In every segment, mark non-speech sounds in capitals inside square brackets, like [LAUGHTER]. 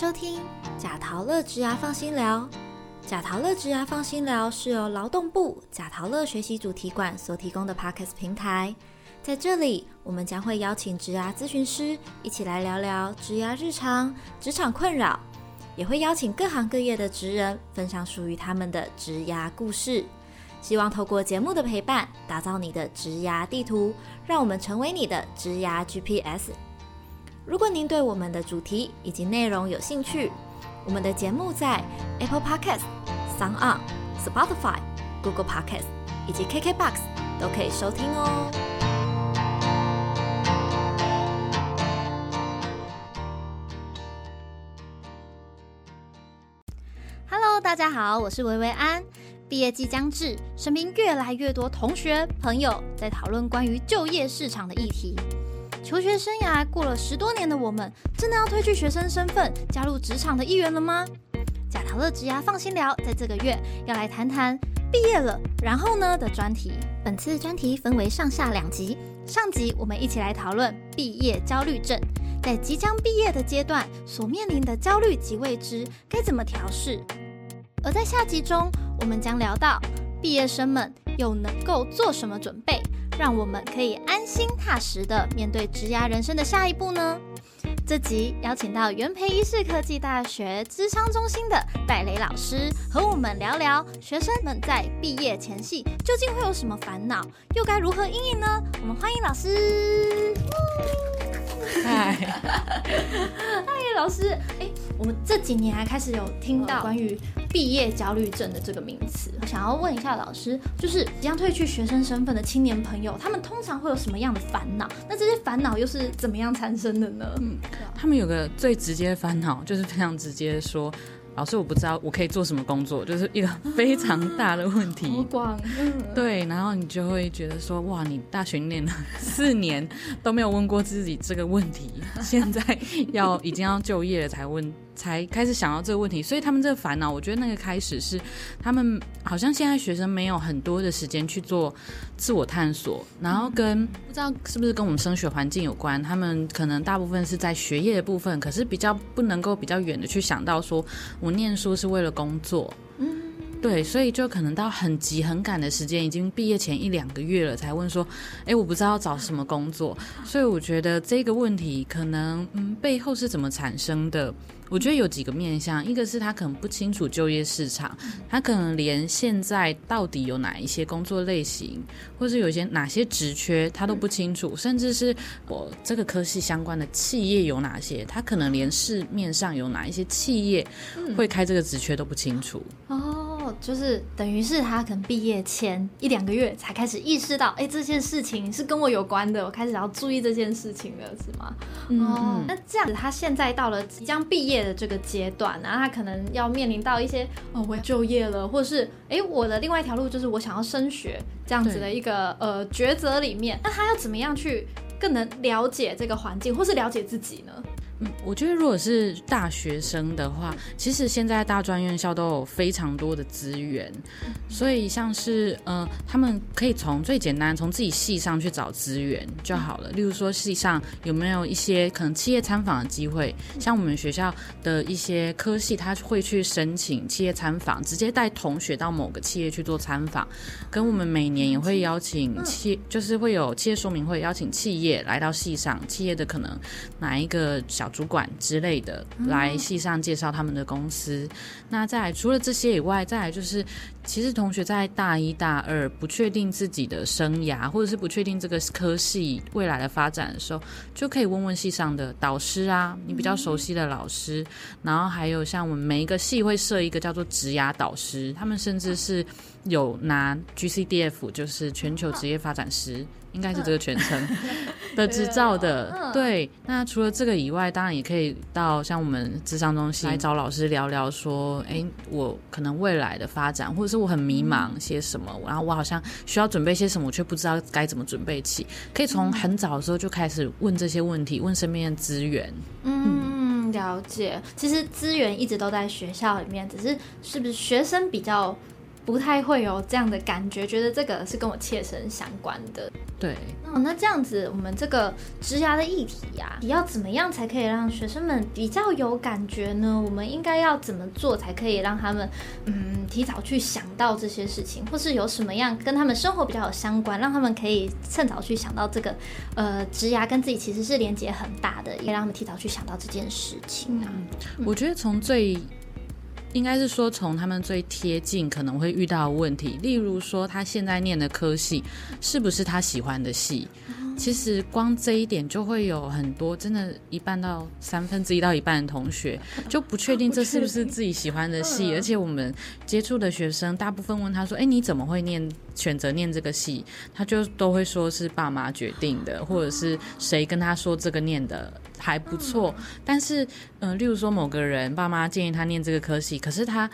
收听贾桃乐职涯放心聊。贾桃乐职涯放心聊是由劳动部贾桃乐学习主题馆所提供的 Podcast 平台。在这里，我们将会邀请职涯咨询师一起来聊聊职涯日常、职场困扰，也会邀请各行各业的职人分享属于他们的职涯故事。希望透过节目的陪伴，打造你的职涯地图，让我们成为你的职涯 GPS。如果您对我们的主题以及内容有兴趣，我们的节目在 Apple Podcast、Sound、Spotify、Google Podcast 以及 KKBox 都可以收听哦。Hello，大家好，我是维维安。毕业即将至，身边越来越多同学朋友在讨论关于就业市场的议题。求学生涯过了十多年的我们，真的要褪去学生身份，加入职场的一员了吗？贾桃乐职涯放心聊，在这个月要来谈谈毕业了，然后呢的专题。本次专题分为上下两集，上集我们一起来讨论毕业焦虑症，在即将毕业的阶段所面临的焦虑及未知，该怎么调试？而在下集中，我们将聊到毕业生们又能够做什么准备，让我们可以安心踏实的面对职涯人生的下一步呢？这集邀请到元培医事科技大学智商中心的戴雷老师，和我们聊聊学生们在毕业前夕究竟会有什么烦恼，又该如何应应呢？我们欢迎老师。嗨，[LAUGHS] 嗨，老师，哎，我们这几年还开始有听到关于毕业焦虑症的这个名词，我想要问一下老师，就是即将褪去学生身份的青年朋友，他们通常会有什么样的烦恼？那这些烦恼又是怎么样产生的呢？嗯，他们有个最直接的烦恼，就是非常直接说。老师，我不知道我可以做什么工作，就是一个非常大的问题。广，对，然后你就会觉得说，哇，你大学念了四年都没有问过自己这个问题，现在要已经要就业了才问。才开始想到这个问题，所以他们这个烦恼，我觉得那个开始是他们好像现在学生没有很多的时间去做自我探索，然后跟不知道是不是跟我们升学环境有关，他们可能大部分是在学业的部分，可是比较不能够比较远的去想到说我念书是为了工作，嗯，对，所以就可能到很急很赶的时间，已经毕业前一两个月了，才问说，哎，我不知道找什么工作，所以我觉得这个问题可能嗯背后是怎么产生的。我觉得有几个面向，一个是他可能不清楚就业市场，他可能连现在到底有哪一些工作类型，或是有些哪些职缺他都不清楚，甚至是我这个科系相关的企业有哪些，他可能连市面上有哪一些企业会开这个职缺都不清楚。哦，就是等于是他可能毕业前一两个月才开始意识到，哎，这件事情是跟我有关的，我开始要注意这件事情了，是吗？哦，那这样子他现在到了即将毕业。的这个阶段，然后他可能要面临到一些哦，我要就业了，或者是哎，我的另外一条路就是我想要升学这样子的一个呃抉择里面，那他要怎么样去更能了解这个环境，或是了解自己呢？嗯，我觉得如果是大学生的话，其实现在大专院校都有非常多的资源，所以像是呃，他们可以从最简单从自己系上去找资源就好了。例如说系上有没有一些可能企业参访的机会，像我们学校的一些科系，他会去申请企业参访，直接带同学到某个企业去做参访。跟我们每年也会邀请企，就是会有企业说明会，邀请企业来到系上，企业的可能哪一个小。主管之类的来系上介绍他们的公司。那再来，除了这些以外，再来就是，其实同学在大一、大二不确定自己的生涯，或者是不确定这个科系未来的发展的时候，就可以问问系上的导师啊，你比较熟悉的老师。然后还有像我们每一个系会设一个叫做职涯导师，他们甚至是有拿 GCDF，就是全球职业发展师。应该是这个全称 [LAUGHS] [LAUGHS] 的执照的，对。那除了这个以外，当然也可以到像我们智商中心来找老师聊聊，说，哎，我可能未来的发展，或者是我很迷茫些什么，然后我好像需要准备些什么，我却不知道该怎么准备起。可以从很早的时候就开始问这些问题，问身边的资源。嗯，了解。其实资源一直都在学校里面，只是是不是学生比较。不太会有这样的感觉，觉得这个是跟我切身相关的。对，哦，那这样子，我们这个职牙的议题呀，你要怎么样才可以让学生们比较有感觉呢？我们应该要怎么做才可以让他们，嗯，提早去想到这些事情，或是有什么样跟他们生活比较有相关，让他们可以趁早去想到这个，呃，职牙跟自己其实是连接很大的，也让他们提早去想到这件事情啊。我觉得从最应该是说，从他们最贴近可能会遇到的问题，例如说他现在念的科系是不是他喜欢的系？其实光这一点就会有很多，真的，一半到三分之一到一半的同学 [LAUGHS] 就不确定这是不是自己喜欢的系，而且我们接触的学生大部分问他说：“哎，你怎么会念选择念这个系？”他就都会说是爸妈决定的，或者是谁跟他说这个念的还不错。但是，嗯，例如说某个人爸妈建议他念这个科系，可是他。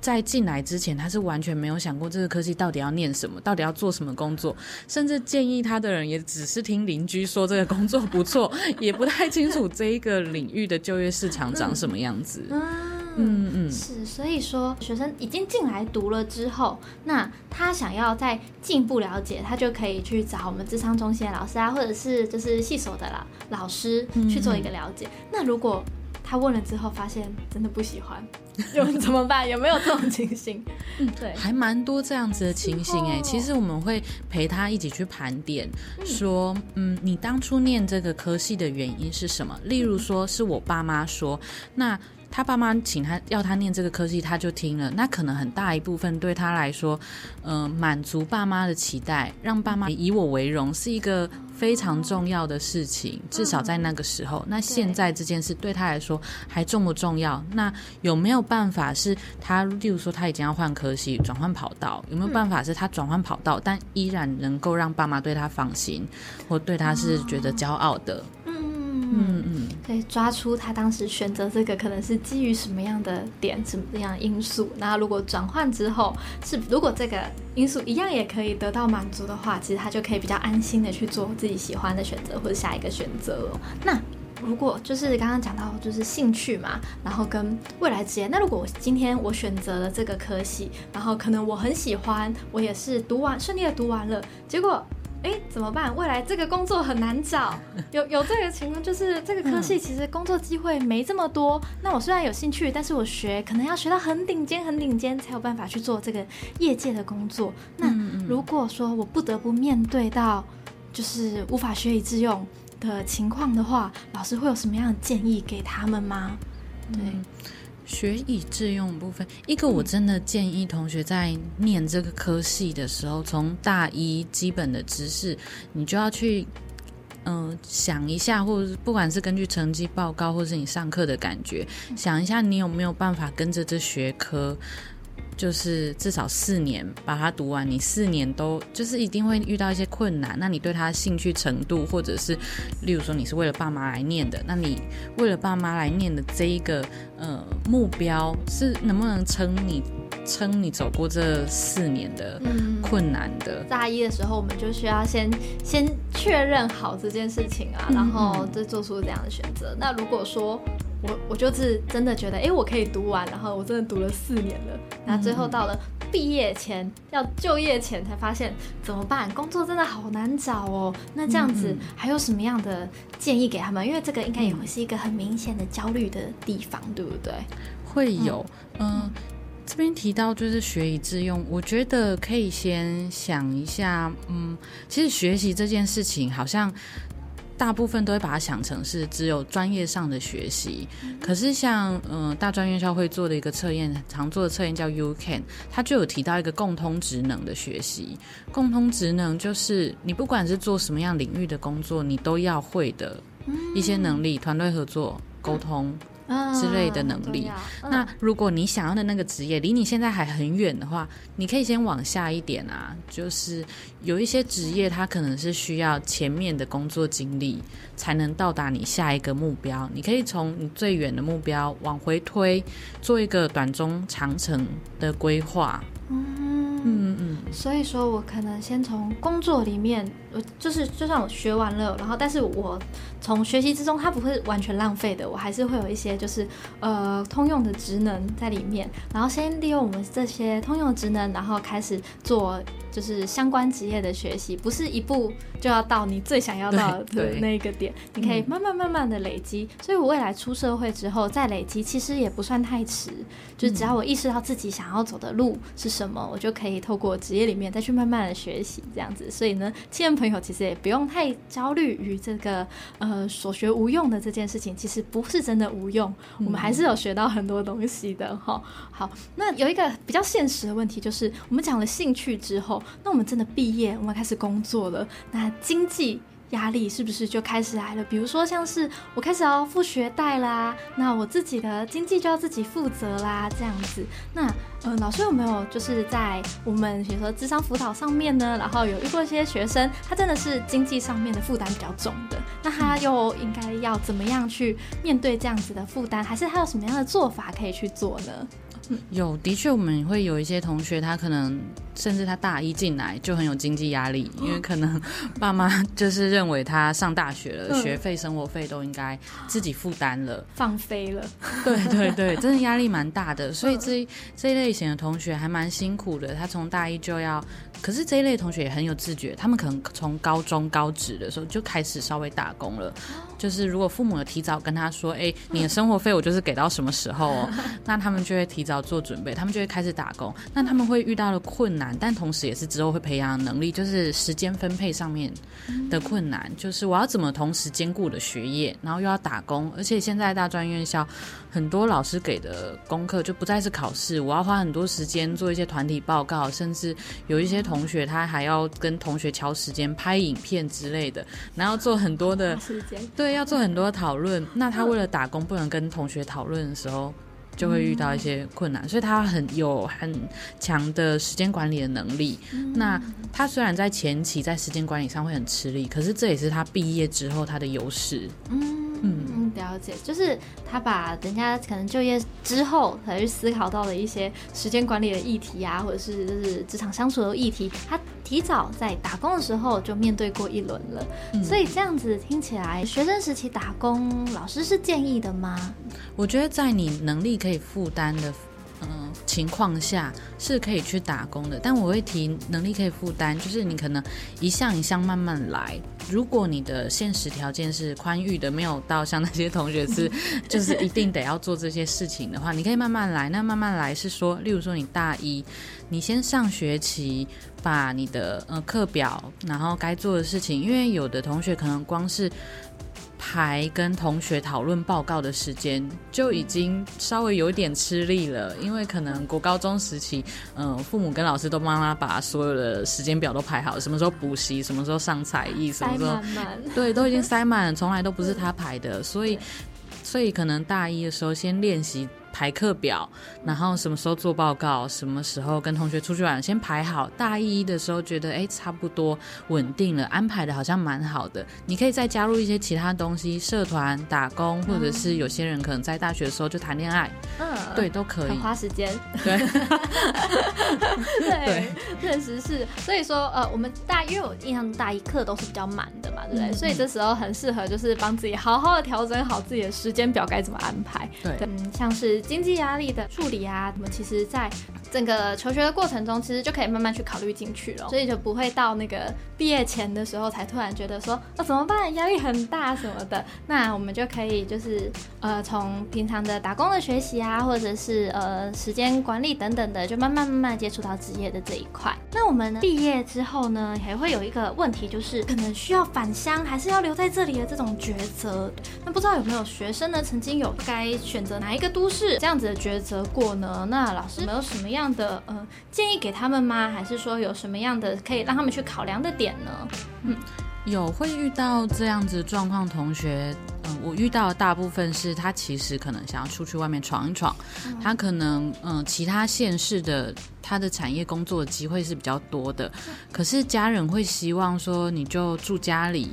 在进来之前，他是完全没有想过这个科系到底要念什么，到底要做什么工作，甚至建议他的人也只是听邻居说这个工作不错，[LAUGHS] 也不太清楚这一个领域的就业市场长什么样子。嗯嗯嗯，是，所以说学生已经进来读了之后，那他想要再进一步了解，他就可以去找我们智商中心的老师啊，或者是就是系所的老老师去做一个了解。那如果他问了之后，发现真的不喜欢，[LAUGHS] 有怎么办？有没有这种情形？嗯，对，还蛮多这样子的情形哎。其实我们会陪他一起去盘点，说，嗯，你当初念这个科系的原因是什么？例如说是我爸妈说，那。他爸妈请他要他念这个科系，他就听了。那可能很大一部分对他来说，嗯，满足爸妈的期待，让爸妈以我为荣，是一个非常重要的事情。至少在那个时候，那现在这件事对他来说还重不重要？那有没有办法是他，例如说他已经要换科系，转换跑道，有没有办法是他转换跑道，但依然能够让爸妈对他放心，或对他是觉得骄傲的？嗯嗯，可以抓出他当时选择这个可能是基于什么样的点、什么样的因素。那如果转换之后是如果这个因素一样也可以得到满足的话，其实他就可以比较安心的去做自己喜欢的选择或者下一个选择。那如果就是刚刚讲到就是兴趣嘛，然后跟未来职业，那如果我今天我选择了这个科系，然后可能我很喜欢，我也是读完顺利的读完了，结果。哎，怎么办？未来这个工作很难找，[LAUGHS] 有有这个情况，就是这个科系其实工作机会没这么多。那我虽然有兴趣，但是我学可能要学到很顶尖、很顶尖，才有办法去做这个业界的工作。那如果说我不得不面对到就是无法学以致用的情况的话，老师会有什么样的建议给他们吗？对。学以致用部分，一个我真的建议同学在念这个科系的时候，从大一基本的知识，你就要去嗯想一下，或者不管是根据成绩报告，或是你上课的感觉，想一下你有没有办法跟着这学科。就是至少四年把它读完，你四年都就是一定会遇到一些困难。那你对它兴趣程度，或者是例如说你是为了爸妈来念的，那你为了爸妈来念的这一个呃目标，是能不能撑你撑你走过这四年的困难的？大一的时候，我们就需要先先确认好这件事情啊，然后再做出这样的选择。那如果说我我就是真的觉得，哎，我可以读完，然后我真的读了四年了，那最后到了毕业前要就业前才发现怎么办？工作真的好难找哦。那这样子还有什么样的建议给他们？因为这个应该也会是一个很明显的焦虑的地方，对不对？会有，嗯，这边提到就是学以致用，我觉得可以先想一下，嗯，其实学习这件事情好像。大部分都会把它想成是只有专业上的学习，可是像嗯大专院校会做的一个测验，常做的测验叫 U Can，它就有提到一个共通职能的学习。共通职能就是你不管是做什么样领域的工作，你都要会的一些能力，团队合作、沟通。之类的能力。那如果你想要的那个职业离你现在还很远的话，你可以先往下一点啊。就是有一些职业，它可能是需要前面的工作经历才能到达你下一个目标。你可以从你最远的目标往回推，做一个短中长程的规划。所以说我可能先从工作里面，我就是就算我学完了，然后但是我从学习之中，它不会完全浪费的，我还是会有一些就是呃通用的职能在里面，然后先利用我们这些通用职能，然后开始做就是相关职业的学习，不是一步就要到你最想要到的那个点，你可以慢慢慢慢的累积，所以我未来出社会之后再累积，其实也不算太迟，就是只要我意识到自己想要走的路是什么，我就可以透过职业里面再去慢慢的学习这样子，所以呢，亲人朋友其实也不用太焦虑于这个呃所学无用的这件事情，其实不是真的无用，我们还是有学到很多东西的哈。好，那有一个比较现实的问题就是，我们讲了兴趣之后，那我们真的毕业，我们开始工作了，那经济。压力是不是就开始来了？比如说，像是我开始要付学贷啦，那我自己的经济就要自己负责啦，这样子。那呃，老师有没有就是在我们比如说智商辅导上面呢？然后有遇过一些学生，他真的是经济上面的负担比较重的，那他又应该要怎么样去面对这样子的负担？还是他有什么样的做法可以去做呢？有，的确我们会有一些同学，他可能甚至他大一进来就很有经济压力，因为可能爸妈就是认为他上大学了，学费、生活费都应该自己负担了，放飞了。对对对，真的压力蛮大的，所以 [LAUGHS] 这这一类型的同学还蛮辛苦的。他从大一就要，可是这一类同学也很有自觉，他们可能从高中高职的时候就开始稍微打工了。就是如果父母有提早跟他说，哎，你的生活费我就是给到什么时候哦，[LAUGHS] 那他们就会提早。做准备，他们就会开始打工。那他们会遇到的困难，但同时也是之后会培养能力，就是时间分配上面的困难。就是我要怎么同时兼顾的学业，然后又要打工。而且现在大专院校很多老师给的功课就不再是考试，我要花很多时间做一些团体报告，甚至有一些同学他还要跟同学敲时间拍影片之类的，然后做很多的时间，对，要做很多讨论。那他为了打工不能跟同学讨论的时候。就会遇到一些困难，所以他很有很强的时间管理的能力。那他虽然在前期在时间管理上会很吃力，可是这也是他毕业之后他的优势。嗯嗯，了解，就是他把人家可能就业之后才去思考到的一些时间管理的议题啊，或者是就是职场相处的议题，他提早在打工的时候就面对过一轮了。所以这样子听起来，学生时期打工，老师是建议的吗？我觉得在你能力可以负担的，嗯情况下是可以去打工的。但我会提能力可以负担，就是你可能一项一项慢慢来。如果你的现实条件是宽裕的，没有到像那些同学是，[LAUGHS] 就是一定得要做这些事情的话，你可以慢慢来。那慢慢来是说，例如说你大一，你先上学期把你的呃课表，然后该做的事情，因为有的同学可能光是。排跟同学讨论报告的时间就已经稍微有点吃力了，因为可能国高中时期，嗯，父母跟老师都帮他把所有的时间表都排好，什么时候补习，什么时候上才艺，什么时候对，都已经塞满了，从来都不是他排的，所以，所以可能大一的时候先练习。排课表，然后什么时候做报告，什么时候跟同学出去玩，先排好。大一的时候觉得哎，差不多稳定了，安排的好像蛮好的。你可以再加入一些其他东西，社团、打工，或者是有些人可能在大学的时候就谈恋爱，嗯，对，都可以。花时间，对，对，确实是。所以说，呃，我们大，因为我印象大一课都是比较满的嘛，对不对？所以这时候很适合就是帮自己好好的调整好自己的时间表，该怎么安排。对，嗯，像是。经济压力的处理啊，我们其实在整个求学的过程中，其实就可以慢慢去考虑进去了，所以就不会到那个毕业前的时候才突然觉得说，那怎么办？压力很大什么的。那我们就可以就是呃，从平常的打工的学习啊，或者是呃时间管理等等的，就慢慢慢慢接触到职业的这一块。那我们毕业之后呢，还会有一个问题，就是可能需要返乡，还是要留在这里的这种抉择。那不知道有没有学生呢，曾经有该选择哪一个都市？这样子的抉择过呢？那老师有没有什么样的呃建议给他们吗？还是说有什么样的可以让他们去考量的点呢？嗯，有会遇到这样子状况，同学，嗯，我遇到的大部分是他其实可能想要出去外面闯一闯，他可能嗯其他县市的他的产业工作的机会是比较多的，可是家人会希望说你就住家里，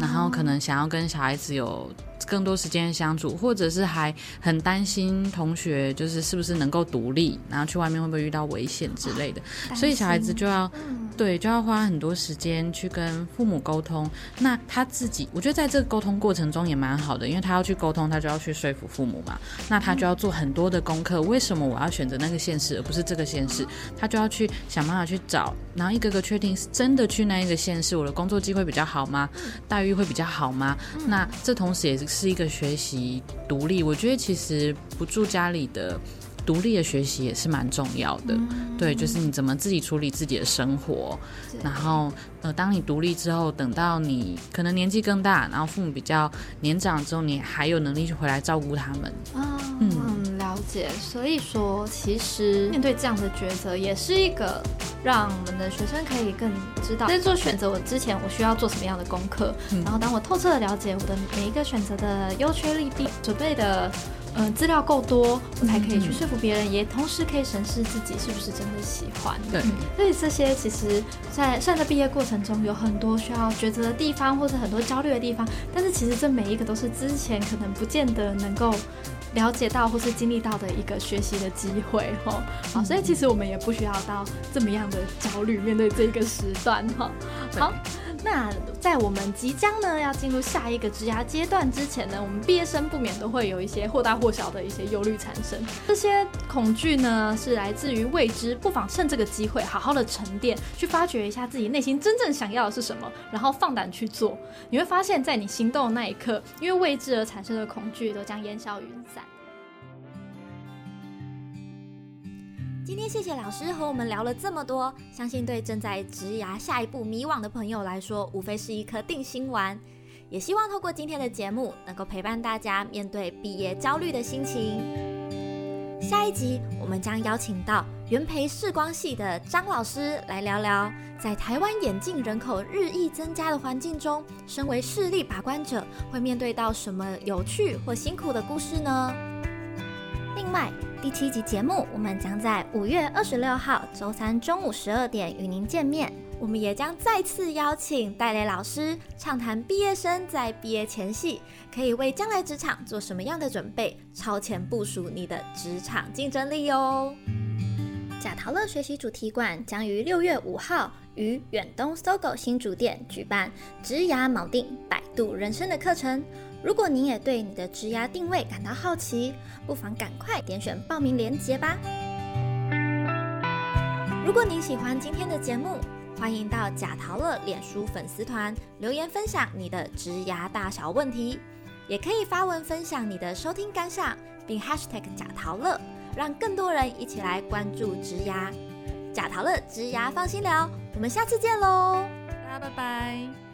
然后可能想要跟小孩子有。更多时间相处，或者是还很担心同学就是是不是能够独立，然后去外面会不会遇到危险之类的，所以小孩子就要对就要花很多时间去跟父母沟通。那他自己，我觉得在这个沟通过程中也蛮好的，因为他要去沟通，他就要去说服父母嘛，那他就要做很多的功课。为什么我要选择那个县市而不是这个县市？他就要去想办法去找，然后一个个确定是真的去那一个县市，我的工作机会比较好吗？待遇会比较好吗？那这同时也是一个学习独立。我觉得其实不住家里的。独立的学习也是蛮重要的，对，就是你怎么自己处理自己的生活，然后呃，当你独立之后，等到你可能年纪更大，然后父母比较年长之后，你还有能力去回来照顾他们。嗯，了解。所以说，其实面对这样的抉择，也是一个让我们的学生可以更知道在做选择我之前，我需要做什么样的功课，然后当我透彻的了解我的每一个选择的优缺利弊，准备的。嗯，资料够多，我才可以去说服别人，也同时可以审视自己是不是真的喜欢。对，所以这些其实，在虽然在毕业过程中有很多需要抉择的地方，或者很多焦虑的地方，但是其实这每一个都是之前可能不见得能够了解到或是经历到的一个学习的机会。哈，好，所以其实我们也不需要到这么样的焦虑面对这一个时段。哈，好。那在我们即将呢要进入下一个职涯阶段之前呢，我们毕业生不免都会有一些或大或小的一些忧虑产生。这些恐惧呢是来自于未知，不妨趁这个机会好好的沉淀，去发掘一下自己内心真正想要的是什么，然后放胆去做。你会发现在你行动的那一刻，因为未知而产生的恐惧都将烟消云散。今天谢谢老师和我们聊了这么多，相信对正在植牙下一步迷惘的朋友来说，无非是一颗定心丸。也希望透过今天的节目，能够陪伴大家面对毕业焦虑的心情。下一集我们将邀请到元培视光系的张老师来聊聊，在台湾眼镜人口日益增加的环境中，身为视力把关者会面对到什么有趣或辛苦的故事呢？另外。第七集节目，我们将在五月二十六号周三中午十二点与您见面。我们也将再次邀请戴雷老师畅谈毕业生在毕业前夕可以为将来职场做什么样的准备，超前部署你的职场竞争力哟。贾陶乐学习主题馆将于六月五号于远东搜狗新主店举办职涯锚定百度人生的课程。如果您也对你的职涯定位感到好奇，不妨赶快点选报名链接吧。如果您喜欢今天的节目，欢迎到贾陶乐脸书粉丝团留言分享你的职涯大小问题，也可以发文分享你的收听感想，并 #hashtag 贾陶乐，让更多人一起来关注职涯。贾陶乐职涯放心聊，我们下次见喽，大家拜拜。